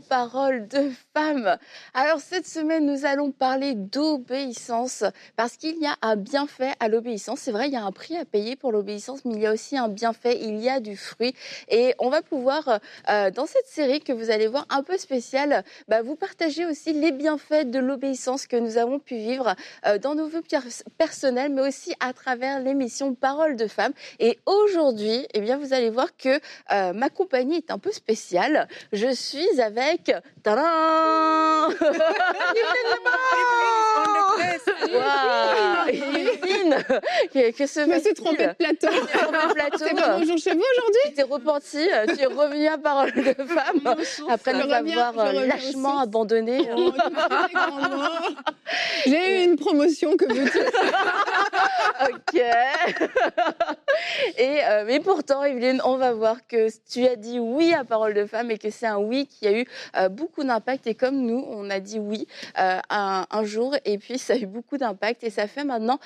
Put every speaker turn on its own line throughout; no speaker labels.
dans Parole de femme. Alors cette semaine, nous allons parler d'obéissance parce qu'il y a un bienfait à l'obéissance. C'est vrai, il y a un prix à payer pour l'obéissance, mais il y a aussi un bienfait, il y a du fruit. Et on va pouvoir, euh, dans cette série que vous allez voir un peu spéciale, bah, vous partager aussi les bienfaits de l'obéissance que nous avons pu vivre euh, dans nos vies personnelles, mais aussi à travers l'émission Parole de femme. Et aujourd'hui, eh bien, vous allez voir que euh, ma compagnie est un peu spéciale. Je suis avec... Tadam!
Wow. que se Je me suis trompée de plateau.
plateau.
C'est pas bonjour chez vous aujourd'hui?
Tu t'es repenti, tu es revenu à Parole de femme. Après nous avoir euh, lâchement abandonné. Oh,
J'ai eu une promotion, que veux-tu
Ok. Et, euh, mais pourtant, Evelyne, on va voir que tu as dit oui à Parole de femme et que c'est un oui qui a eu euh, beaucoup d'impact. Et comme nous, on a dit oui un, un jour et puis ça a eu beaucoup d'impact et ça fait maintenant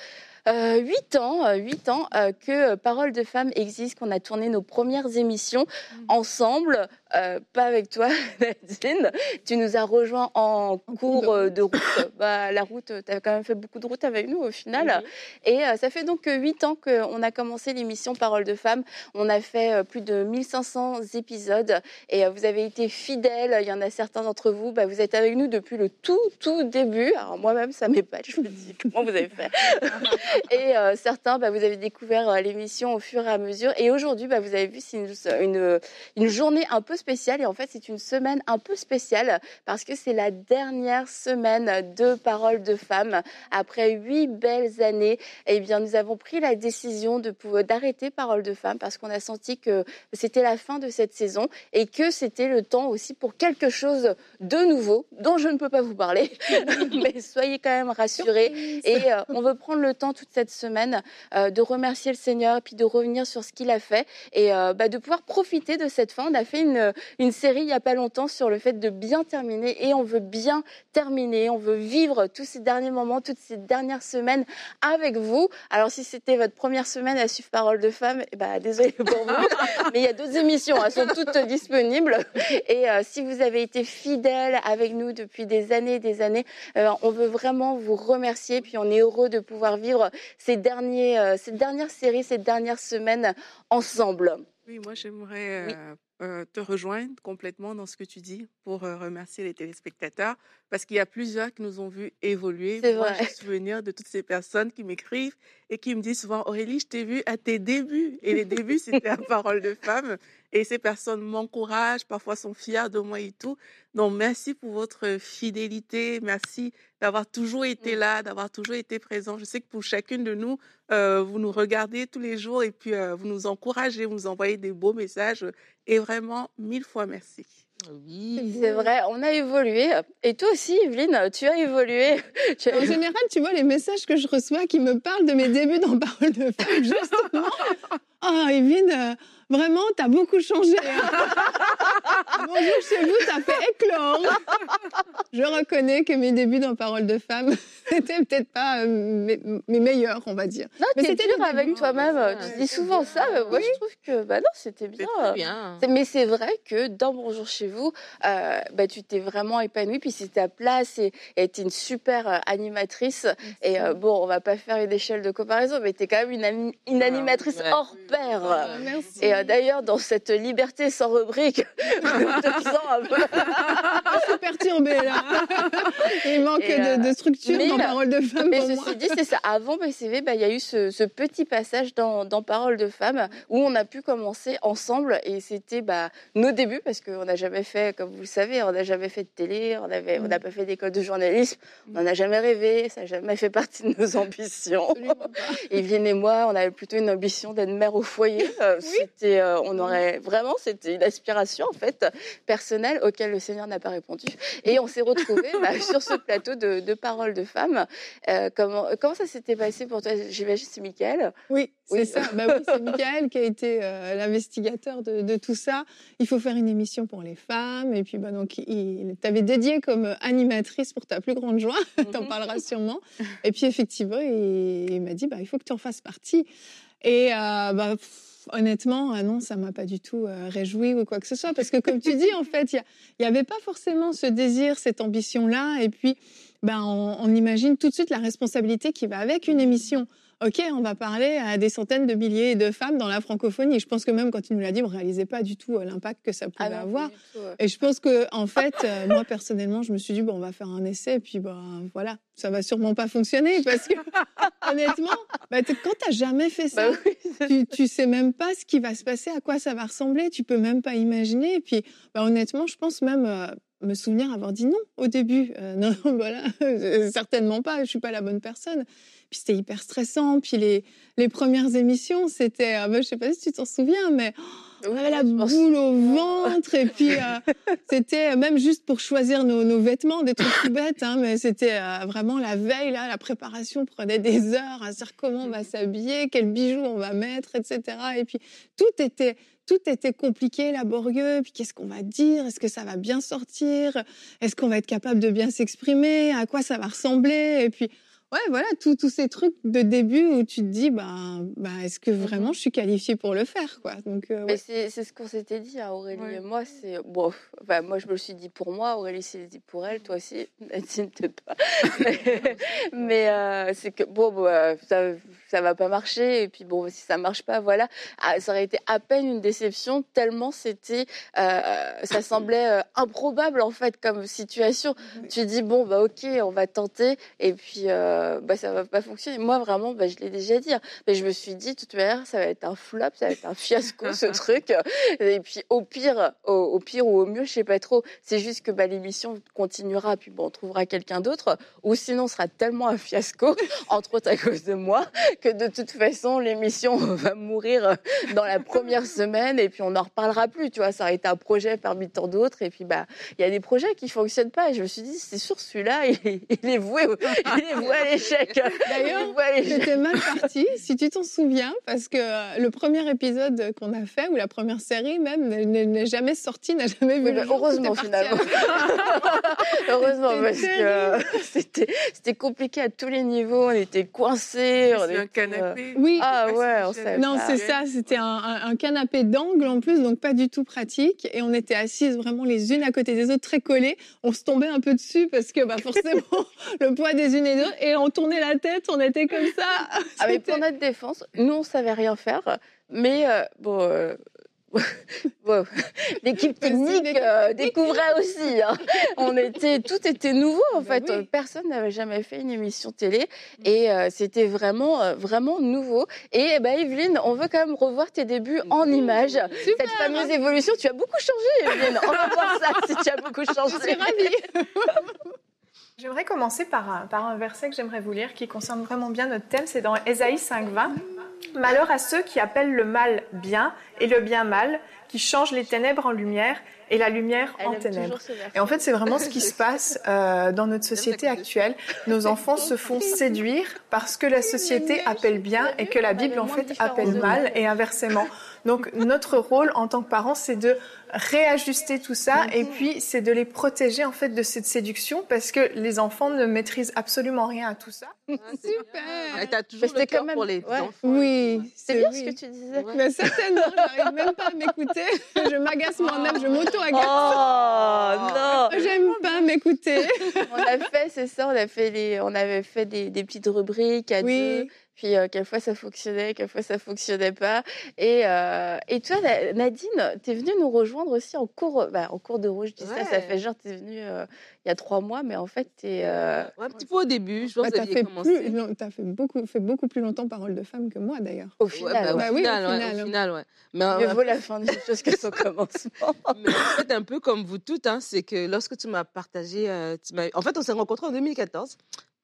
euh, huit ans, euh, huit ans euh, que Parole de Femmes existe, qu'on a tourné nos premières émissions mmh. Ensemble. pas avec toi, Nadine. Tu nous as rejoint en, cours de route. bah, la route, tu as quand même fait beaucoup de route avec nous au final. Et ça fait donc huit ans qu'on a commencé l'émission Parole de Femmes. On a fait plus de 1500 épisodes et vous avez été fidèles. Il y en a certains d'entre vous, bah, vous êtes avec nous depuis le tout, tout début. Alors moi-même, ça m'épate. Je me dis, comment vous avez fait et euh, certains, bah, vous avez découvert euh, l'émission au fur et à mesure. Et aujourd'hui, bah, vous avez vu, c'est une, une, journée un peu spéciale. Et en fait, c'est une semaine un peu spéciale parce que c'est la dernière semaine de Parole de Femmes. Après huit belles années, eh bien, nous avons pris la décision de d'arrêter Parole de Femmes parce qu'on a senti que c'était la fin de cette saison et que c'était le temps aussi pour quelque chose de nouveau dont je ne peux pas vous parler. Mais soyez quand même rassurés. Et euh, on veut prendre le temps tout cette semaine, euh, de remercier le Seigneur, puis de revenir sur ce qu'il a fait et euh, bah, de pouvoir profiter de cette fin. On a fait une, une série il n'y a pas longtemps sur le fait de bien terminer et on veut bien terminer. On veut vivre tous ces derniers moments, toutes ces dernières semaines avec vous. Alors si c'était votre première semaine à suivre Parole de Femme, eh bah, désolé pour vous, mais il y a d'autres émissions, elles sont toutes disponibles. Et euh, si vous avez été fidèle avec nous depuis des années et des années, on veut vraiment vous remercier. Puis on est heureux de pouvoir vivre ces, derniers, euh, ces dernières séries, ces dernières semaines ensemble.
Oui, moi j'aimerais euh, euh, te rejoindre complètement dans ce que tu dis pour remercier les téléspectateurs parce qu'il y a plusieurs qui nous ont vus évoluer.
C'est
moi,
vrai.
j'ai souvenir de toutes ces personnes qui m'écrivent et qui me disent souvent Aurélie, je t'ai vu à tes débuts et les débuts c'était à parole de femme et ces personnes m'encouragent, parfois sont fiers de moi et tout. Donc, merci pour votre fidélité. Merci d'avoir toujours été mmh. là, d'avoir toujours été présent. Je sais que pour chacune de nous, euh, vous nous regardez tous les jours et puis euh, vous nous encouragez, vous nous envoyez des beaux messages. Et vraiment, mille fois merci.
Oui, c'est vrai, on a évolué. Et toi aussi, Evelyne, tu as évolué.
En général, tu vois les messages que je reçois qui me parlent de mes débuts dans Parole de Femme, justement. Oh, Evelyne, euh, Vraiment, t'as beaucoup changé. Hein. Bonjour chez vous, t'as fait éclore. Je reconnais que mes débuts dans Parole de femme n'étaient peut-être pas euh, mes, meilleurs, on va dire.
Non, mais c'était dur avec toi-même. tu dis souvent ça. moi, je trouve que bah non, c'était bien. bien. Mais c'est vrai que dans Bonjour chez vous, euh, bah, tu t'es vraiment épanouie. Puis c'est ta place et tu une super euh, animatrice. Et bon, on va pas faire une échelle de comparaison, mais tu es quand même une, une animatrice hors pair.
merci.
Euh, d'ailleurs, dans cette liberté sans rubrique, je te sens un peu.
je suis perturbée là. Il manque de, structure dans Parole de femme.
Mais ceci dit, c'est ça. Avant PCV, bah, il y a eu ce, petit passage dans, dans, Parole de femme où on a pu commencer ensemble et c'était bah, nos débuts parce qu'on n'a jamais fait, comme vous le savez, on n'a jamais fait de télé, on n'a on pas fait d'école de journalisme, on n'en a jamais rêvé, ça n'a jamais fait partie de nos ambitions. Evelyne et moi, on avait plutôt une ambition d'être mère au foyer. Euh, c'était euh, on aurait vraiment, c'était une aspiration en fait personnelle auquel le Seigneur n'a pas répondu. Et on s'est bah, sur ce plateau de, de paroles de femmes. Euh, comment, comment ça s'était passé pour toi? J'imagine c'est Michael.
Oui, c'est ça. Bah oui, c'est Michael qui a été euh, l'investigateur de, tout ça. Il faut faire une émission pour les femmes. Et puis, bah, donc, il t'avait dédié comme animatrice pour ta plus grande joie. T'en mhm. parleras sûrement. Et puis, effectivement, il, m'a dit, bah, il faut que tu en fasses partie. Et bah, honnêtement, ah non, ça m'a pas du tout euh, réjoui ou quoi que ce soit. Parce que, comme tu dis, en fait, il n'y avait pas forcément ce désir, cette ambition-là. Et puis, ben, on, on, imagine tout de suite la responsabilité qui va avec une émission. OK, on va parler à des centaines de milliers de femmes dans la francophonie. Je pense que même quand tu nous l'as dit, on ne réalisait pas du tout euh, l'impact que ça pouvait ah avoir. Tout, ouais. Et je pense que, en fait, euh, moi, personnellement, je me suis dit, bon, on va faire un essai, et puis, ben, voilà, ça va sûrement pas fonctionner parce que, honnêtement, bah, quand tu n'as jamais fait ça, bah oui, tu, ne sais même pas ce qui va se passer, à quoi ça va ressembler, tu peux même pas imaginer. Et puis, bah, honnêtement, je pense même, euh, me souvenir avoir dit non au début. Euh, non, voilà, certainement pas, je suis pas la bonne personne. Puis c'était hyper stressant. Puis les, les premières émissions, c'était, euh, bah, je sais pas si tu t'en souviens, mais oh, on avait la boule au ventre. et puis euh, c'était même juste pour choisir nos, nos vêtements, des trucs tout bêtes, hein, mais c'était euh, vraiment la veille, là, la préparation prenait des heures à dire comment on va s'habiller, quels bijoux on va mettre, etc. Et puis tout était tout était compliqué, laborieux. Puis qu'est-ce qu'on va dire? Est-ce que ça va bien sortir? Est-ce qu'on va être capable de bien s'exprimer? À quoi ça va ressembler? Et puis ouais, voilà, tous ces trucs de début où tu te dis, bah, bah est-ce que vraiment je suis qualifiée pour le faire, quoi? Donc,
euh, ouais. c'est ce qu'on s'était dit, hein, Aurélie ouais. et moi. C'est bon, enfin, moi je me le suis dit pour moi, Aurélie s'est dit pour elle, toi aussi, Nadine peut pas. mais, mais euh, c'est que bon, bah, ça, ça va pas marcher. Et puis bon, si ça marche pas, voilà, ah, ça aurait été à peine une déception tellement c'était, euh, ça semblait euh, improbable en fait comme situation. Oui. Tu dis bon bah ok, on va tenter et puis euh, bah ça va pas fonctionner. Moi vraiment, bah, je l'ai déjà dit. Hein. Mais je me suis dit de toute manière, ça va être un flop, ça va être un fiasco ce truc. Et puis au pire, au, au, pire ou au mieux, je sais pas trop. C'est juste que bah, l'émission continuera, puis bon, on trouvera quelqu'un d'autre, ou sinon, sera tellement un fiasco, entre autres à cause de moi, que de toute façon, l'émission va mourir dans la première semaine et puis on n'en reparlera plus. Tu vois, ça a été un projet parmi tant d'autres. Et puis, bah, il y a des projets qui fonctionnent pas. Et je me suis dit, c'est sûr, celui-là, il, il, est voué, il est voué à l'échec.
D'ailleurs, j'étais mal partie, si tu t'en souviens, parce que le premier épisode qu'on a fait, ou la première série même, n'est jamais sorti, n'a jamais vu
oui, le jour, Heureusement, finalement. heureusement, parce que c'était compliqué à tous les niveaux. On était coincés. On était,
canapé.
Oui.
Ah ouais, on savait
Non, c'est ça. C'était un, un, canapé d'angle en plus, donc pas du tout pratique. Et on était assises vraiment les unes à côté des autres, très collées. On se tombait un peu dessus parce que bah, forcément, le poids des unes et des autres. Et on tournait la tête, on était comme ça.
Ah, mais pour notre défense, nous, on savait rien faire. Mais euh, bon. Euh l'équipe technique euh, découvrait aussi. Hein. On était, tout était nouveau en fait. Oui. Personne n'avait jamais fait une émission télé et euh, c'était vraiment, euh, vraiment nouveau. Et bah, Evelyne, on veut quand même revoir tes débuts en images.
Super.
Cette fameuse évolution. Tu as beaucoup changé, Evelyne. On va voir ça si tu as beaucoup changé.
Je suis ravie.
J'aimerais commencer par un, par un verset que j'aimerais vous lire qui concerne vraiment bien notre thème. C'est dans Ésaïe 5.20. Malheur à ceux qui appellent le mal bien et le bien mal, qui changent les ténèbres en lumière et la lumière
Elle
en ténèbres. Et en fait, c'est vraiment ce qui se passe euh, dans notre société actuelle. Nos enfants se font séduire parce que la société appelle bien et que la Bible, en fait, appelle mal et inversement. Donc, notre rôle en tant que parents, c'est de réajuster tout ça et puis c'est de les protéger en fait de cette séduction parce que les enfants ne maîtrisent absolument rien à tout ça.
Super.
T'as toujours le cœur pour les
ouais.
enfants.
Oui,
c'est bien
oui.
ce que tu disais.
Ouais. Mais certainement, j'arrive même pas à m'écouter. Je m'agace moi-même, je m'auto-agace.
Oh non.
J'aime pas m'écouter.
on a fait, c'est ça, on a fait les, on avait fait des, des petites rubriques à
oui.
deux. Puis euh, quelquefois ça fonctionnait, quelquefois ça fonctionnait pas. Et, euh, et toi, Nadine, tu es venue nous rejoindre aussi en cours, bah, en cours de rouge. Je dis
Ouais.
ça, ça fait genre tu es venue euh, il y a trois mois, mais en fait tu es.
Ouais, un petit peu au début, je pense
Bah,
que
t'as
vous aviez
fait,
commencé.
plus, non, t'as fait, beaucoup, fait beaucoup plus longtemps parole de femme que moi d'ailleurs.
au
Ouais,
final,
bah, au,
Bah oui, au
final, ouais,
final.
au final, ouais. Mais, euh,
vaut la fin d'une chose que son commencement.
mais en fait, un peu comme vous toutes, hein, c'est que lorsque tu m'as partagé, euh, tu en fait, on s'est rencontrés en 2014.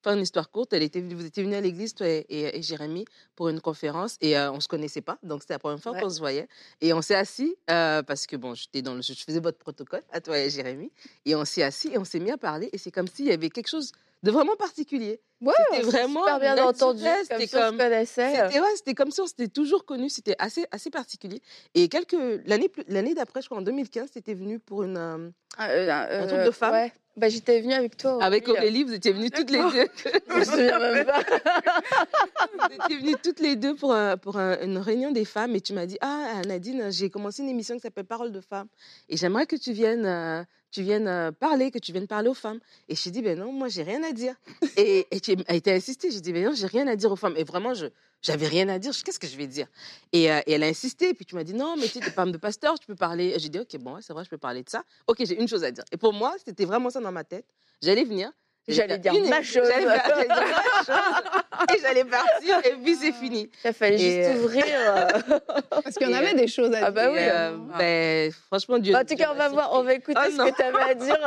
Faire une histoire courte, elle était, vous étiez venus à l'église, toi et, et, et Jérémy, pour une conférence, et euh, on se connaissait pas, donc c'était la première fois
Ouais.
qu'on se voyait. Et on s'est assis, euh, parce que bon, j'étais dans le, je faisais votre protocole, à toi et Jérémy, et on s'est assis et on s'est mis à parler, et c'est comme s'il y avait quelque chose de vraiment particulier.
Ouais,
C'était vraiment
super bien entendu,
c'était comme-. C'était ouais, c'était comme si on s'était toujours connus, c'était assez, assez particulier. Et quelques l'année l'année d'après, je crois en 2015, c'était venu pour une euh,
Un,
truc de femme
Ouais. Bah, j'étais venue avec toi.
avec
Aurélie.
Vous étiez venus toutes les deux.
Je me souviens même pas.
étiez venues toutes les deux pour, un- pour un- une réunion des femmes et tu m'as dit Ah, Nadine, j'ai commencé une émission qui s'appelle Parole de femmes et j'aimerais que tu viennes, euh, tu viennes euh, parler, que tu viennes parler aux femmes. Et je t'ai dit Ben non, moi, j'ai rien à dire. Et, et tu été insistée. J'ai dit Ben non, j'ai rien à dire aux femmes. Et vraiment, je j'avais rien à dire. Qu'est-ce que je vais dire? Et, euh, elle a insisté. Et puis tu m'as dit Non, mais tu es femme de pasteur, tu peux parler. J'ai dit Ok, bon, c'est vrai, je peux parler de ça. Ok, j'ai une chose à dire. Et pour moi, c'était vraiment ça dans ma tête. J'allais venir.
J'allais dire
une-
ma chose.
J'allais faire- j'allais dire ma chose. Et j'allais partir. Et puis c'est fini.
Il fallait
Et,
juste
euh,
ouvrir. euh.
Parce qu'il y en avait des choses à
Ah
dire.
bah oui,
euh, ben, franchement, Dieu.
En tout cas, on va voir, on va écouter
Oh
ce
non.
que tu avais à dire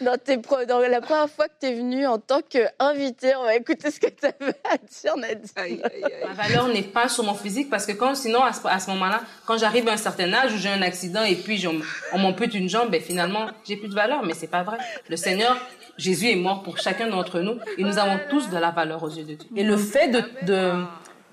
dans, tes pro- dans la première fois que tu es venue en tant qu'invité. On va écouter ce que tu avais à dire, Nadine.
Aïe, aïe, aïe.
Ma valeur n'est pas sur mon physique parce que quand, sinon, à ce, à ce moment-là, quand j'arrive à un certain âge où j'ai un accident et puis j'en- on m'ampute une jambe, ben finalement, j'ai plus de valeur. Mais c'est pas vrai. Le Seigneur, Jésus est mort pour chacun d'entre nous et nous avons tous de la valeur aux yeux de Dieu. Et le fait de,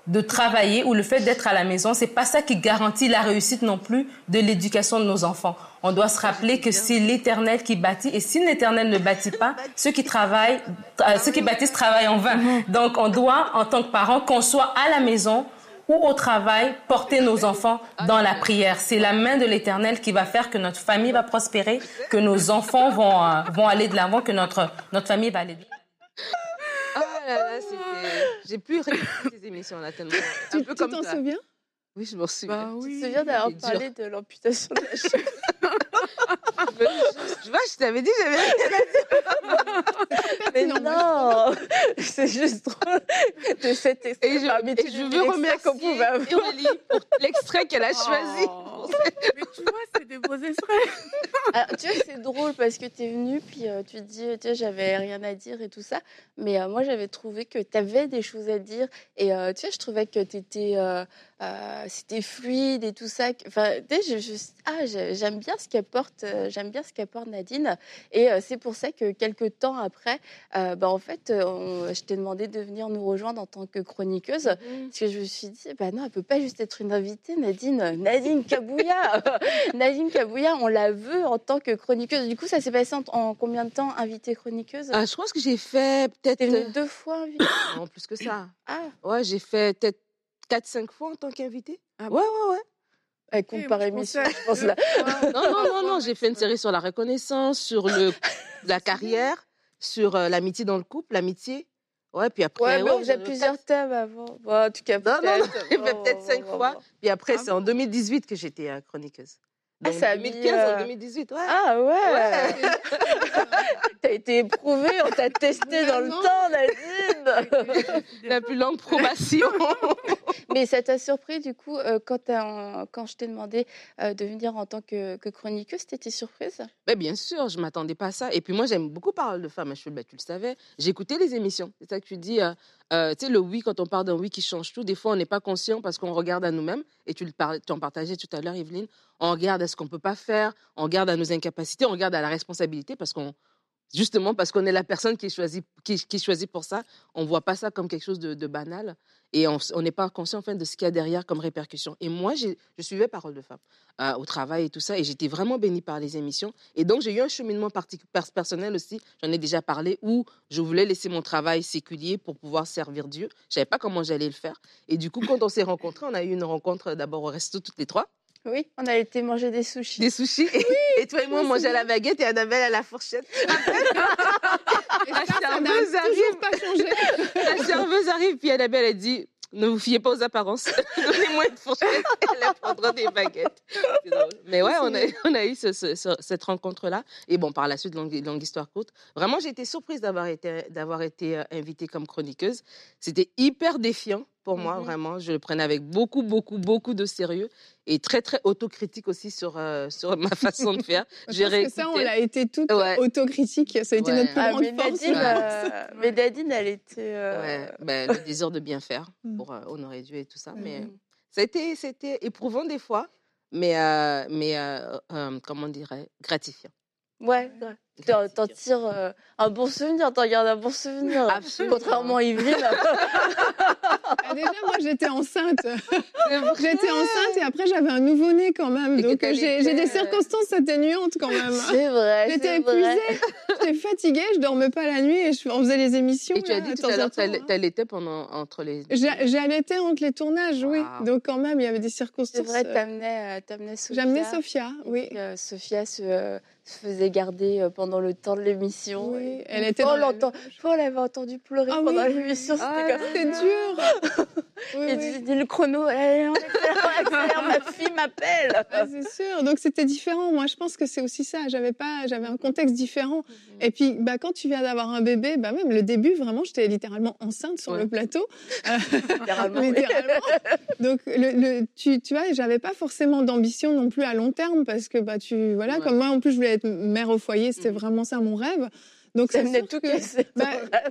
de, travailler ou le fait d'être à la maison, c'est pas ça qui garantit la réussite non plus de l'éducation de nos enfants. On doit se rappeler que c'est l'Éternel qui bâtit et si l'Éternel ne bâtit pas, ceux qui travaillent, euh, ceux qui bâtissent travaillent en vain. Donc on doit, en tant que parents, qu'on soit à la maison ou au travail, porter nos enfants dans la prière. C'est la main de l'Éternel qui va faire que notre famille va prospérer, que nos enfants vont, euh, vont aller de l'avant, que notre, notre famille va aller de l'avant.
Ah là là, c'était. J'ai pu réécouter ces émissions-là tellement.
Tu
Un peu
tu
comme
t'en
ça.
souviens?
Oui, je m'en souviens.
Bah
Tu
oui.
te souviens d'avoir parlé de l'amputation de la cheville
Tu vois, je t'avais dit, j'avais rien
Mais
Non, moi,
non C'est juste drôle de cet extrait
Et je,
parmi
et je veux remercier
qu'on pouvait avoir.
Pour l'extrait qu'elle a choisi.
Oh. Mais tu vois, c'est des beaux extraits.
Alors, tu vois, c'est drôle parce que tu es venu, puis euh, tu te dis, tu sais, j'avais rien à dire et tout ça. Mais euh, moi, j'avais trouvé que tu avais des choses à dire. Et euh, tu vois, je trouvais que t'étais, euh, euh, c'était fluide et tout ça. Enfin, tu sais, je, je- ah, j'aime bien ce qu'apporte, euh, j'aime bien ce qu'apporte Nadine. Et euh, c'est pour ça que quelques temps après, euh, bah, en fait, on- je t'ai demandé de venir nous rejoindre en tant que chroniqueuse. Parce que je me suis dit, bah non, elle peut pas juste être une invitée, Nadine. Nadine Kabouya Nadine Kabouya, on la veut en tant que chroniqueuse. Du coup, ça s'est passé en, en combien de temps, invitée chroniqueuse?
Ah, je pense que j'ai fait peut-être.
Deux fois invitée?
Non, plus que ça.
Ah,
Ouais, j'ai fait peut-être 4-5 fois en tant qu'invitée.
Ah
ouais, ouais, ouais.
Elle compte par émission, je pense là.
Non, non, non, non, j'ai fait une série sur la reconnaissance, sur le, la carrière, sur euh, l'amitié dans le couple, l'amitié. Ouais, puis après.
Ouais, mais on faisait
j'en ai
plusieurs thèmes avant. Bon, en tout cas,
Non, non,
peut-être.
j'ai peut-être cinq fois. Puis après,
Ah
c'est en 2018 que j'étais euh, chroniqueuse.
Ah,
Donc,
ça a mis,
2015
euh,
en 2018, ouais.
Ah ouais,
Ouais.
T'as été éprouvée, on t'a testé dans le temps, Nadine
La plus longue probation.
Mais ça t'a surpris du coup euh, quand, t'as- quand je t'ai demandé euh, de venir en tant que, que chroniqueuse, t'étais surprise?
Mais bien sûr, je m'attendais pas à ça. Et puis moi, j'aime beaucoup parler de femmes. Je fais, bah, tu le savais. J'écoutais les émissions. C'est ça que tu dis. euh, euh, tu sais, le oui, quand on parle d'un oui qui change tout, des fois, on n'est pas conscient parce qu'on regarde à nous-mêmes. Et tu en partageais tout à l'heure, Evelyne. On regarde à ce qu'on peut pas faire. On regarde à nos incapacités. On regarde à la responsabilité parce qu'on, justement, parce qu'on est la personne qui est choisie, qui, choisie pour ça. On voit pas ça comme quelque chose de, banal. Et on n'est pas conscient, en de ce qu'il y a derrière comme répercussion. Et moi, je suivais Parole de Femme euh, au travail et tout ça. Et j'étais vraiment bénie par les émissions. Et donc, j'ai eu un cheminement personnel aussi, j'en ai déjà parlé, où je voulais laisser mon travail séculier pour pouvoir servir Dieu. Je savais pas comment j'allais le faire. Et du coup, quand on s'est rencontrés, on a eu une rencontre d'abord au resto toutes les trois,
Oui, on a été manger des sushis.
des sushis. Et, et toi et moi, on mangeait à la baguette et Annabelle à la fourchette.
Et
La serveuse arrive.
toujours pas changé.
La serveuse arrive, puis Annabelle, elle dit Ne vous fiez pas aux apparences. Donnez-moi une fourchette, elle prendra des baguettes. Mais ouais, on a, on a eu ce- ce- ce- cette rencontre-là. Et bon, par la suite, longue, longue histoire courte. Vraiment, j'ai été surprise d'avoir été, d'avoir été euh, invitée comme chroniqueuse. C'était hyper défiant pour moi,
Mhm.
vraiment. Je le prenais avec beaucoup, beaucoup, beaucoup de sérieux et très, très autocritique aussi sur, euh, sur ma façon de faire.
Pense que ça, on l'a été toutes
Ouais.
autocritiques. Ça a été
Ouais.
notre plus
Ah,
grande
mais
force.
Nadine, euh, mais Nadine, elle était. euh,
Ouais, ben, le désir de bien faire
Mm.
pour euh, honorer Dieu et tout ça. Mais
Mhm.
ça a été, c'était éprouvant des fois, mais, euh, mais euh, euh, comment on dirait, gratifiant.
Ouais, ouais. T'en t'en tires euh, un bon souvenir, t'en gardes un bon souvenir.
Absolument.
Contrairement à Yveline.
Ah, déjà, moi, j'étais enceinte. J'étais enceinte et après, j'avais un nouveau-né quand même.
Et
Donc, j'ai des
euh,
circonstances atténuantes quand même.
c'est vrai.
J'étais
c'est vrai.
épuisée, j'étais fatiguée, je dormais pas la nuit et je, on faisait les émissions.
Et tu as
là,
dit
de
tout à l'heure, t'allais-
hein.
t'allaitais pendant entre les.
J'a- J'allaitais entre les tournages, oui. Donc quand même, il y avait des
C'est
circonstances.
vrai,
euh,
t'amenais, euh, Sophia.
J'amenais Sophia, oui.
euh, Sophia se, euh, se faisait garder euh, pendant le temps de l'émission.
Oui, elle était
on
la
l'avait entendu pleurer
Ah
pendant
oui.
l'émission. C'était
Ah là.
dur. Oui,
Et
oui.
tu dis le chrono, allez, on accélère, ma fille m'appelle.
Ah, c'est sûr. Donc c'était différent. Moi, je pense que c'est aussi ça. J'avais pas, j'avais un contexte différent. Et puis, bah, quand tu viens d'avoir un bébé, bah même le début, vraiment, j'étais littéralement enceinte sur
Ouais.
le plateau.
Littéralement.
littéralement. Donc, le, le- tu, tu vois, j'avais pas forcément d'ambition non plus à long terme parce que, bah, tu, voilà,
Ouais.
comme moi, en plus, je voulais mère au foyer. C'était
Mhm.
vraiment ça mon rêve. Donc,
Ça
c'est
venait tout
que- bah,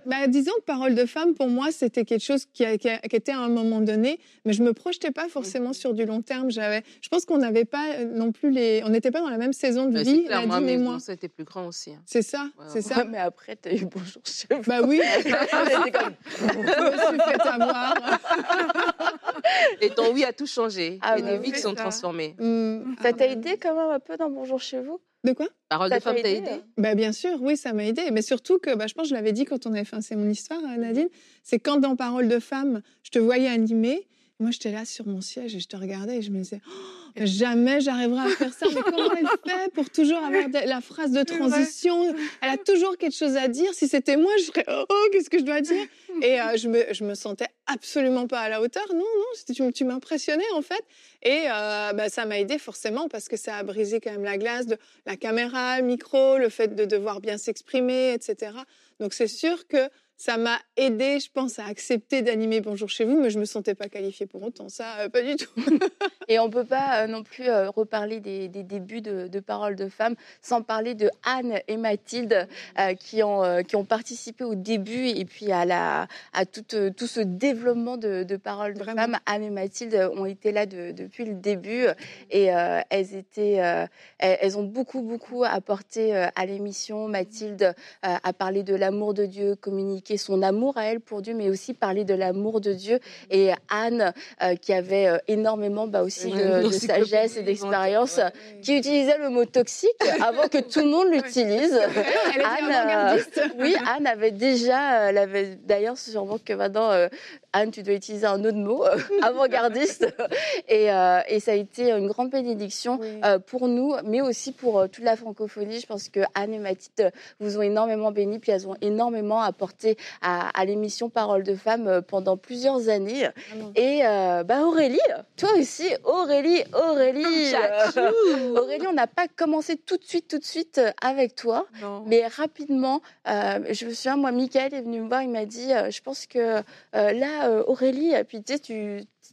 bah, disons que Parole de femme, pour moi, c'était quelque chose qui, a- qui a- qui était à un moment donné, mais je me projetais pas forcément sur du long terme. J'avais, je pense qu'on n'avait pas euh, non plus les, on n'était pas dans la même saison de
Mais
vie,
clair, moi, mes
moi.
étaient plus grands aussi. hein.
C'est ça,
Ouais,
c'est
ouais.
ça.
Ouais, mais après, t'as eu bonjour chez vous.
Bah oui,
C'était comme-
je me suis fait avoir.
Et ton oui a tout changé.
Ah
et
bah
des
oui,
vies qui sont
ça.
transformées.
Hmm.
Ça t'a aidé quand même un peu dans Bonjour chez vous?
De quoi?
Parole de femme
t'a aidé,
aidé?
Bah bien sûr, oui, ça m'a aidé. Mais surtout que, bah, je pense, que je l'avais dit quand on avait fait un C'est mon histoire, euh, Nadine, c'est quand dans Parole de femme, je te voyais animer. Moi, j'étais là sur mon siège et je te regardais et je me disais, Oh, jamais j'arriverai à faire ça. Mais comment elle fait pour toujours avoir la phrase de transition? Elle a toujours quelque chose à dire. Si c'était moi, je serais, oh, qu'est-ce que je dois dire? Et euh, je, me, je me sentais absolument pas à la hauteur. Non, non, tu, tu m'impressionnais en fait. Et euh, bah, ça m'a aidé forcément parce que ça a brisé quand même la glace de la caméra, le micro, le fait de devoir bien s'exprimer, etc. Donc c'est sûr que ça m'a aidé, je pense, à accepter d'animer Bonjour chez vous, mais je me sentais pas qualifiée pour autant. Ça, euh, pas du tout.
Et on peut pas euh, non plus euh, reparler des, des débuts de, de Paroles de femmes sans parler de Anne et Mathilde qui, ont, qui ont participé au début et puis à, la, à tout, tout ce développement de, de Paroles de femmes. Anne et Mathilde ont été là de- depuis le début et elles, étaient, elles, ont beaucoup, beaucoup apporté à l'émission. Mathilde a parlé de l'amour de Dieu, communiqué son amour à elle pour Dieu, mais aussi parler de l'amour de Dieu. Et Anne, euh, qui avait euh, énormément bah, aussi de, sagesse et d'expérience,
ouais.
qui utilisait le mot toxique avant que tout le monde l'utilise. Anne,
avant-gardiste.
euh, oui, Anne avait déjà, euh, elle avait d'ailleurs sûrement que maintenant, euh, Anne, tu dois utiliser un autre mot, avant-gardiste. Et, et ça a été une grande bénédiction
Oui.
pour nous, mais aussi pour toute la francophonie. Je pense que Anne et Mathilde vous ont énormément béni, puis elles ont énormément apporté à, à l'émission Parole de femmes euh, pendant plusieurs années.
Vraiment.
Et euh, bah Aurélie, toi aussi, Aurélie, Aurélie. euh, Aurélie, on n'a pas commencé tout de suite, tout de suite avec toi.
Non.
Mais rapidement, euh, je me souviens, moi, Michael est venu me voir, il m'a dit, je pense que là, Aurélie, puis tu sais, tu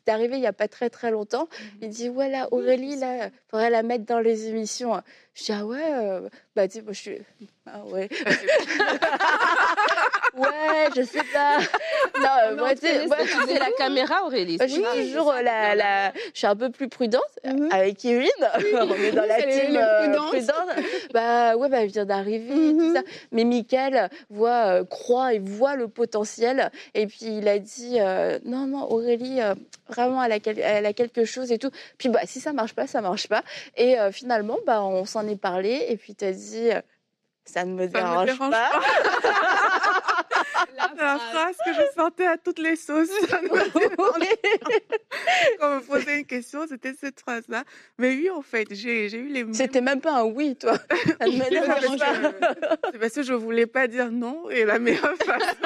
es arrivé il n'y a pas très très longtemps, il dit, ouais, là, Aurélie, là, faudrait la mettre dans les émissions. Je dis, ah ouais, euh, bah tu sais, moi, je suis... Ah ouais. ouais, je sais pas. Non, euh, moi,
tu
sais, moi,
faisais la caméra, Aurélie.
je suis
c'est
toujours la, la, je suis un peu plus prudente
Mhm.
avec Irine. on est dans la
c'est
team euh, prudente. Bah ouais, bah, elle vient d'arriver et tout
Mhm.
ça. Mais Michael voit, euh, croit et voit le potentiel. Et puis il a dit non, non, Aurélie, vraiment, elle a, quel- elle a quelque chose et tout. Puis bah si ça marche pas, ça marche pas. Et finalement, bah on s'en est parlé. Et puis tu as dit. euh, ça ne me
Ça ne me
dérange,
dérange
pas.
La phrase que je sentais à toutes les sauces. Quand on me posait une question, c'était cette phrase-là. Mais oui, en fait, j'ai eu les mêmes...
C'était même pas un oui, toi. Ça ne me
C'est parce
pas.
que- c'est parce que je voulais pas dire non et la meilleure façon.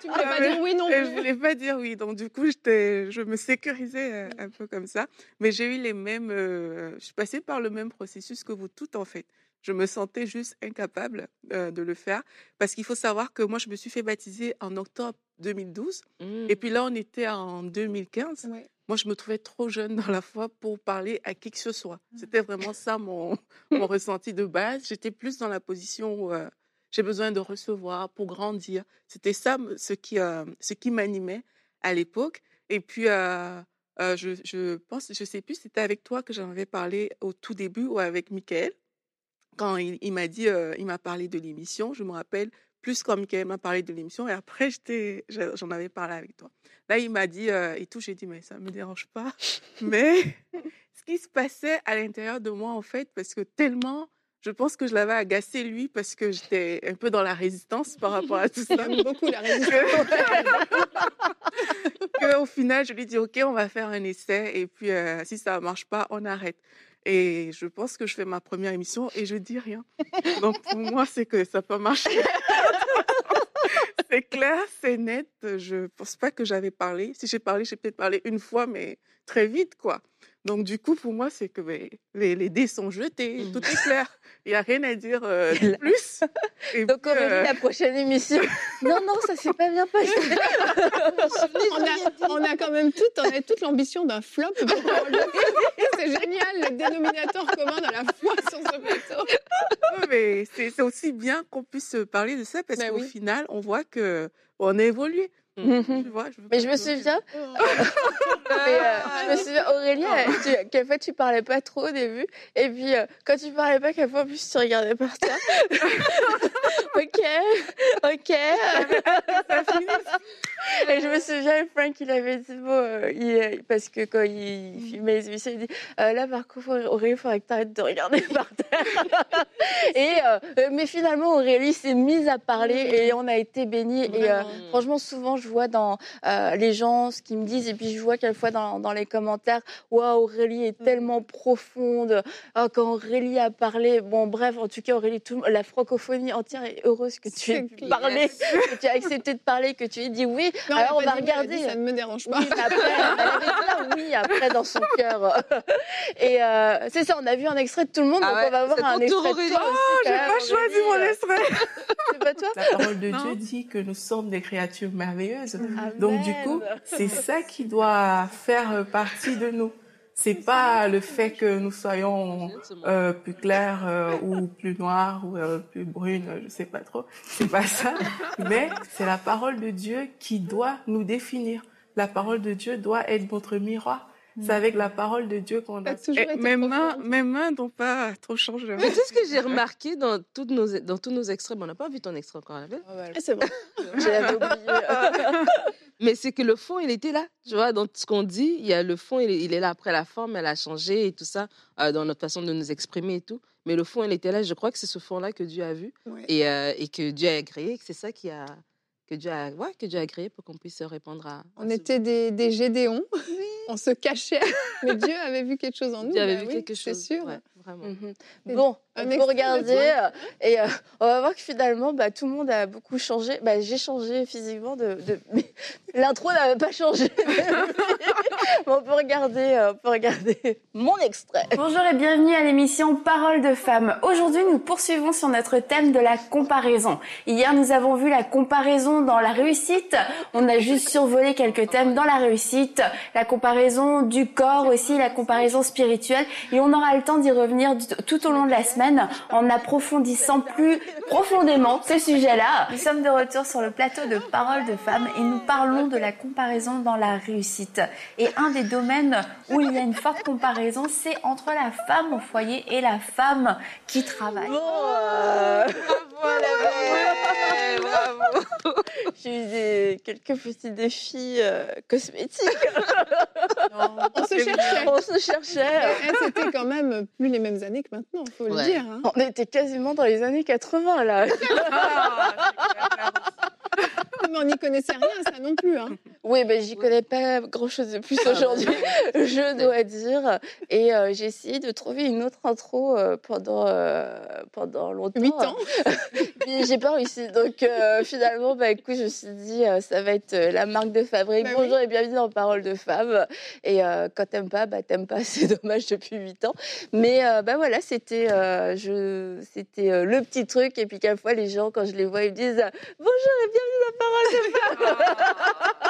Tu voulais pas
mais-
dire oui non
Et je
plus.
voulais pas dire oui. Donc, du coup, je me sécurisais euh, un peu comme ça. Mais j'ai eu les mêmes. euh, je suis passée par le même processus que vous toutes, en fait. Je me sentais juste incapable euh, de le faire. Parce qu'il faut savoir que moi, je me suis fait baptiser en octobre 2012.
Mm.
Et puis là, on était en 2015.
Ouais.
Moi, je me trouvais trop jeune dans la foi pour parler à qui que ce soit. C'était vraiment ça mon, mon ressenti de base. J'étais plus dans la position où euh, j'ai besoin de recevoir pour grandir. C'était ça ce qui, euh, ce qui m'animait à l'époque. Et puis, je, je pense, je sais plus, c'était avec toi que j'en avais parlé au tout début ou avec Michael quand il, il m'a dit, euh, il m'a parlé de l'émission, je me rappelle, plus quand Michael m'a parlé de l'émission, et après, j'en avais parlé avec toi. Là, il m'a dit, euh, et tout, j'ai dit, mais ça ne me dérange pas. Mais ce qui se passait à l'intérieur de moi, en fait, parce que tellement, je pense que je l'avais agacé, lui, parce que j'étais un peu dans la résistance par rapport à tout ça.
Beaucoup la résistance.
Qu'au final, je lui dis, OK, on va faire un essai, et puis euh, si ça ne marche pas, on arrête. Et je pense que je fais ma première émission et je dis rien. Donc pour moi, c'est que ça peut marcher. c'est clair, c'est net. Je pense pas que j'avais parlé. Si j'ai parlé, j'ai peut-être parlé une fois, mais très vite, quoi. Donc du coup, pour moi, c'est que ben, les, les dés sont jetés,
Mhm.
tout est clair. Il n'y a rien à dire euh, de plus. Et
Donc
puis,
Aurélie,
euh,
la prochaine émission. Non, non, ça s'est pas bien passé.
on, a, on a quand même toute, on a toute l'ambition d'un flop. C'est génial, le dénominateur commun de la foi sur ce plateau.
Oui, mais c'est aussi bien qu'on puisse parler de ça parce
Ben
qu'au
oui.
final, on voit que on a évolué.
Mhm.
Tu vois, je veux
Mais je me
que-
souviens, mais, euh, je me souviens, Aurélie, tu, qu'en fait, tu parlais pas trop au début. Et puis, euh, quand tu parlais pas, qu'à fois, en plus, tu regardais par terre. ok, ok. Et je me souviens, Frank, il avait dit, bon, euh, il, euh, parce que quand il filmait les émissions, il dit, euh, là, par contre, Aurélie, il faudrait que tu arrêtes de regarder par terre. et, euh, mais finalement, Aurélie s'est mise à parler et on a été bénis. Et franchement, souvent, je vois dans les gens ce qu'ils me disent, et puis je vois quelquefois dans, dans les commentaires, waouh, Aurélie est tellement profonde. Ah, quand Aurélie a parlé, bon, bref, en tout cas, Aurélie, tout, la francophonie entière est heureuse que tu aies parlé, que tu as accepté de parler, que tu aies dit oui.
Non,
Alors, on va
dit a dit,
regarder.
Ça ne me dérange pas.
Oui, mais après, elle avait plein oui après dans son cœur. Et euh, c'est ça, on a vu un extrait de tout le monde,
Ah
donc
ouais,
on va voir un extrait de toi aussi.
J'ai pas choisi mon
euh,
extrait.
C'est pas toi
La parole de
Non.
Dieu dit que nous sommes des créatures merveilleuses.
Amen.
Donc du coup, c'est ça qui doit faire partie de nous. C'est pas le fait que nous soyons euh, plus clairs euh, ou plus noirs ou euh, plus brunes, je sais pas trop. C'est pas ça. Mais c'est la parole de Dieu qui doit nous définir. La parole de Dieu doit être notre miroir. C'est avec la parole de Dieu qu'on a.
toujours
Et
été
mes mains, mes mains n'ont pas trop changé. hein.
Mais tu sais ce que j'ai remarqué dans, toutes nos, dans tous nos extraits Bon, On n'a pas vu ton extrait encore, Annabelle.
Ah, c'est bon.
Je l'avais oublié.
Mais c'est que le fond, il était là. Tu vois, dans ce qu'on dit, il y a le fond, il est, il est là. Après, la forme, elle a changé et tout ça, euh, dans notre façon de nous exprimer et tout. Mais le fond, il était là. Je crois que c'est ce fond-là que Dieu a vu
Ouais.
et, euh, et que Dieu a agréé. que C'est ça qui a, que Dieu a, ouais, que Dieu a agréé pour qu'on puisse répondre à. à
On était des, des Gédéons. On se cachait. Mais Dieu avait vu quelque chose en nous.
Dieu avait
bah
vu
oui,
quelque chose.
C'est sûr.
ouais, vraiment.
Mhm. Bon, on peut regarder euh, et euh, on va voir que finalement, bah, tout le monde a beaucoup changé. Bah, j'ai changé physiquement, de, l'intro n'avait pas changé. Mais on peut regarder, euh, on peut regarder mon extrait.
Bonjour et bienvenue à l'émission Parole de femmes. Aujourd'hui, nous poursuivons sur notre thème de la comparaison. Hier, nous avons vu la comparaison dans la réussite. On a juste survolé quelques thèmes dans la réussite, la comparaison du corps aussi, la comparaison spirituelle. Et on aura le temps d'y revenir tout au long de la semaine en approfondissant plus profondément ce sujet-là. Nous sommes de retour sur le plateau de Parole de femmes et nous parlons de la comparaison dans la réussite. Et un des domaines où il y a une forte comparaison, c'est entre la femme au foyer et la femme qui travaille.
Euh,
Ouais, bravo.
j'ai eu des, quelques petits défis euh, cosmétiques.
On se cherchait.
on se cherchait.
Eh, C'était quand même plus les mêmes années que maintenant, il faut le dire. hein.
On était quasiment dans les années 80 là.
Mais on n'y connaissait rien, ça non plus. Hein.
Oui, ben j'y connais pas grand chose de plus
Ah,
aujourd'hui,
ouais.
je dois dire. Et euh, j'ai essayé de trouver une autre intro euh, pendant, euh, pendant longtemps.
Huit ans.
Puis j'ai pas réussi. Donc finalement, bah, écoute, je me suis dit, ça va être la marque de fabrique.
Bah
Bonjour et bienvenue dans Parole de femme. Et quand t'aimes pas, bah t'aimes pas, c'est dommage depuis huit ans. Mais bah voilà, c'était je, c'était le petit truc. Et puis quelquefois, les gens, quand je les vois, ils me disent bonjour et bienvenue dans Parole de femme.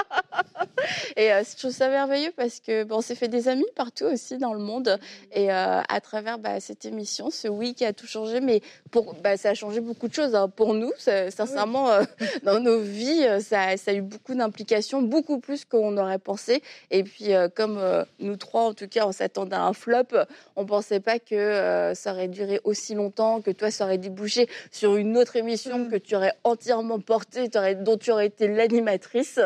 Et euh, je trouve ça merveilleux parce que bon, on s'est fait des amis partout aussi dans le monde. Et euh, à travers bah, cette émission, ce oui qui a tout changé, mais pour, bah, ça a changé beaucoup de choses hein. pour nous. Sincèrement, euh, dans nos vies, euh, ça, ça a eu beaucoup d'implications, beaucoup plus qu'on aurait pensé. Et puis, comme nous trois, en tout cas, on s'attendait à un flop, on pensait pas que ça aurait duré aussi longtemps, que toi, ça aurait débouché sur une autre émission
Mm.
que tu aurais entièrement portée, dont tu aurais été l'animatrice.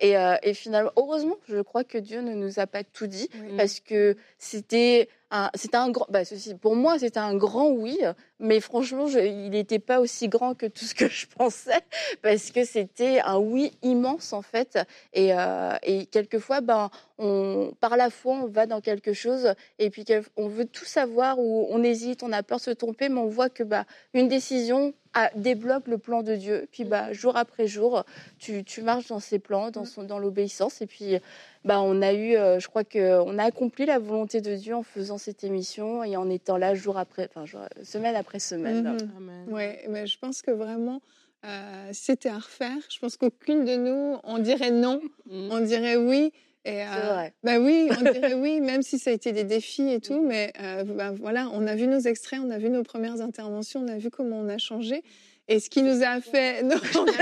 Et, et finalement, heureusement, je crois que Dieu ne nous a pas tout dit,
Oui.
parce que c'était un, c'était un grand, bah, ceci, pour moi, c'était un grand oui, mais franchement, je- il n'était pas aussi grand que tout ce que je pensais, parce que c'était un oui immense en fait. Et, euh, et quelquefois, ben, on, par la foi, on va dans quelque chose, et puis on veut tout savoir, ou on hésite, on a peur de se tromper, mais on voit que bah, une décision débloque le plan de Dieu. Puis bah, jour après jour, tu, tu marches dans ses plans, dans, son, dans l'obéissance, et puis bah, on a eu, euh, je crois qu'on a accompli la volonté de Dieu en faisant cette émission et en étant là jour après, enfin jour- semaine après semaine.
Mhm.
Amen.
Ouais, mais je pense que vraiment, euh, c'était à refaire, je pense qu'aucune de nous, on dirait non,
Mm.
on dirait oui. Et, euh,
vrai.
bah oui, on dirait oui, même si ça a été des défis et tout. Mais euh, bah voilà, on a vu nos extraits, on a vu nos premières interventions, on a vu comment on a changé. Et ce qui nous a fait. Non, on a pas changé.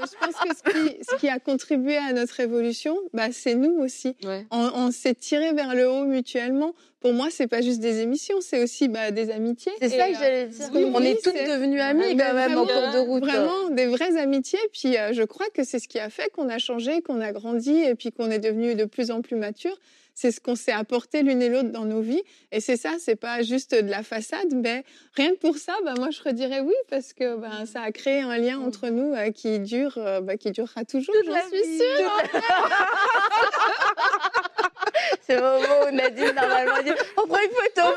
Mais je pense que ce qui, ce qui a contribué à notre évolution, bah, c'est nous aussi.
Ouais.
On, on s'est tiré vers le haut mutuellement. Pour moi, c'est pas juste des émissions, c'est aussi bah, des amitiés.
C'est ça
euh,
que j'allais dire.
oui,
on
oui,
est toutes
c'est-
devenues amies
Mais
quand même en cours de route.
Vraiment, des vraies amitiés. Puis euh, je crois que c'est ce qui a fait qu'on a changé, qu'on a grandi et puis qu'on est devenu de plus en plus mature. C'est ce qu'on s'est apporté l'une et l'autre dans nos vies. Et c'est ça, c'est pas juste de la façade, mais rien que pour ça, bah, moi je redirais oui parce que bah, ça a créé un lien entre nous euh, qui dure, euh, bah, qui durera toujours. J'en suis sûre.
C'est le moment où Nadine, normalement, dit On prend une photo.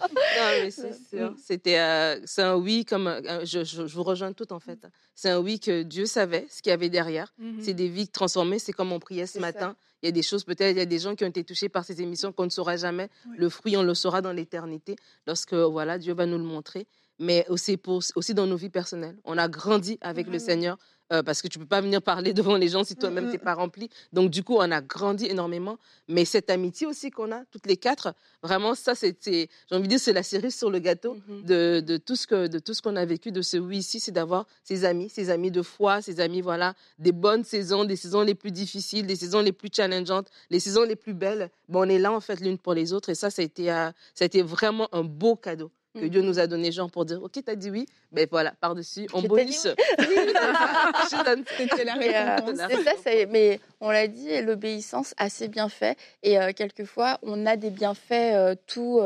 Non, mais c'est sûr. C'était, euh, c'est un oui comme euh, je, je, je vous rejoins tout en fait. C'est un oui que Dieu savait ce qu'il y avait derrière.
Mhm.
C'est des vies transformées. C'est comme on priait ce matin. Il y a des choses peut-être, il y a des gens qui ont été touchés par ces émissions qu'on ne saura jamais. Le fruit, on le saura dans l'éternité lorsque voilà Dieu va nous le montrer. Mais aussi pour aussi dans nos vies personnelles. On a grandi avec le
Vraiment.
Seigneur. Euh, parce que tu peux pas venir parler devant les gens si toi-même
Mhm.
t'es pas rempli. Donc du coup, on a grandi énormément. Mais cette amitié aussi qu'on a toutes les quatre, vraiment ça, c'est- j'ai envie de dire, c'est la cerise sur le gâteau
Mhm.
de, de tout ce que de tout ce qu'on a vécu de ce oui ici, c'est d'avoir ses amis, ses amis de foi, ses amis voilà, des bonnes saisons, des saisons les plus difficiles, des saisons les plus challengeantes, les saisons les plus belles. Bon, on est là en fait l'une pour les autres et ça, ça a été euh, ça a été vraiment un beau cadeau que
Mhm.
Dieu nous a donné genre pour dire ok t'as dit oui ben voilà par dessus on bonus
dit
Je donne-
C'était la
Et, euh,
récompense.
la
c'est ça, c'est- mais on l'a dit, l'obéissance a ses bienfaits. Et euh, quelquefois, on a des bienfaits euh, tout.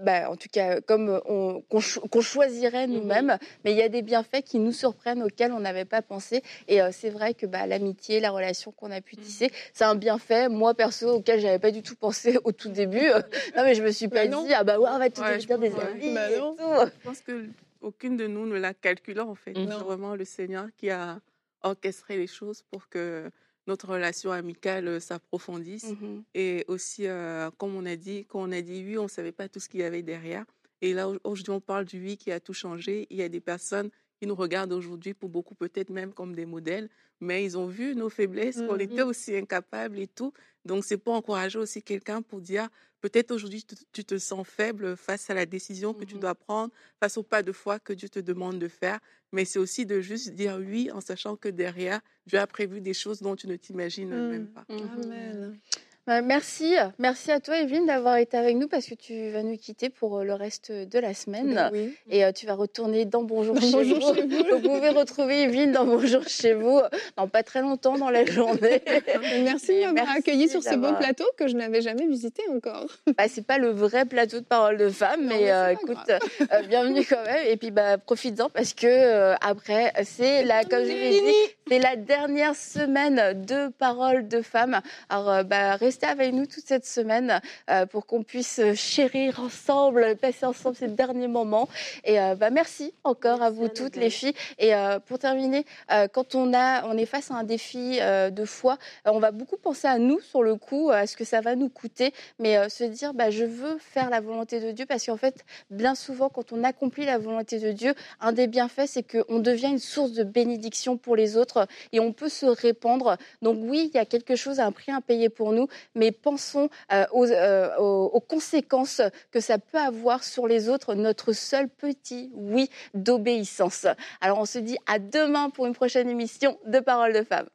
Bah, en tout cas, comme on- qu'on cho- qu'on choisirait
Mhm.
nous-mêmes, mais il y a des bienfaits qui nous surprennent auxquels on n'avait pas pensé. Et euh, c'est vrai que bah, l'amitié, la relation qu'on a pu tisser, c'est un bienfait, moi perso, auquel j'avais pas du tout pensé au tout début. non, mais je me suis pas
Bah non.
dit, ah bah ouais, on va tout
Ouais,
devenir
je
des amis.
Bah
et
non.
tout.
Je pense que aucune de nous ne l'a calculé en fait.
Mhm.
C'est vraiment le Seigneur qui a orchestré les choses pour que notre relation amicale euh, s'approfondisse.
Mhm.
Et aussi, euh, comme on a dit, quand on a dit oui, on ne savait pas tout ce qu'il y avait derrière. Et là, au- aujourd'hui, on parle du oui qui a tout changé. Il y a des personnes qui nous regardent aujourd'hui, pour beaucoup peut-être même comme des modèles, mais ils ont vu nos faiblesses, qu'on
Mhm.
était aussi incapables et tout. Donc, c'est pour encourager aussi quelqu'un pour dire, peut-être aujourd'hui, tu, tu te sens faible face à la décision que tu
Mhm.
dois prendre, face au pas de foi que Dieu te demande de faire. Mais c'est aussi de juste dire oui en sachant que derrière, Dieu a prévu des choses dont tu ne t'imagines même pas.
Mhm.
Amen.
Bah, merci, merci à toi Evelyne d'avoir été avec nous parce que tu vas nous quitter pour euh, le reste de la semaine
Ben oui.
et euh, tu vas retourner dans Bonjour,
Dans
chez,
Bonjour
vous.
chez vous.
Vous pouvez retrouver Evelyne dans Bonjour chez vous dans pas très longtemps dans la journée.
Merci de m'avoir
merci
accueilli sur ce beau plateau que je n'avais jamais visité encore.
Bah, c'est pas le vrai plateau de parole de femme, mais, euh, écoute, euh, bienvenue quand même. Et puis bah profites-en parce que euh, après c'est la, comme je l'ai dit, c'est la dernière semaine de parole de femme. Alors bah restez resté avec nous toute cette semaine pour qu'on puisse chérir ensemble, passer ensemble ces derniers moments. Et bah, merci encore à vous toutes les filles. Et pour terminer, quand on, a, on est face à un défi de foi, on va beaucoup penser à nous sur le coup, à ce que ça va nous coûter, mais se dire bah, je veux faire la volonté de Dieu parce qu'en fait, bien souvent, quand on accomplit la volonté de Dieu, un des bienfaits, c'est qu'on devient une source de bénédiction pour les autres et on peut se répandre. Donc oui, il y a quelque chose, un prix à payer pour nous, mais pensons euh, euh, aux, conséquences que ça peut avoir sur les autres, notre seul petit oui d'obéissance. Alors on se dit à demain pour une prochaine émission de Parole de femmes.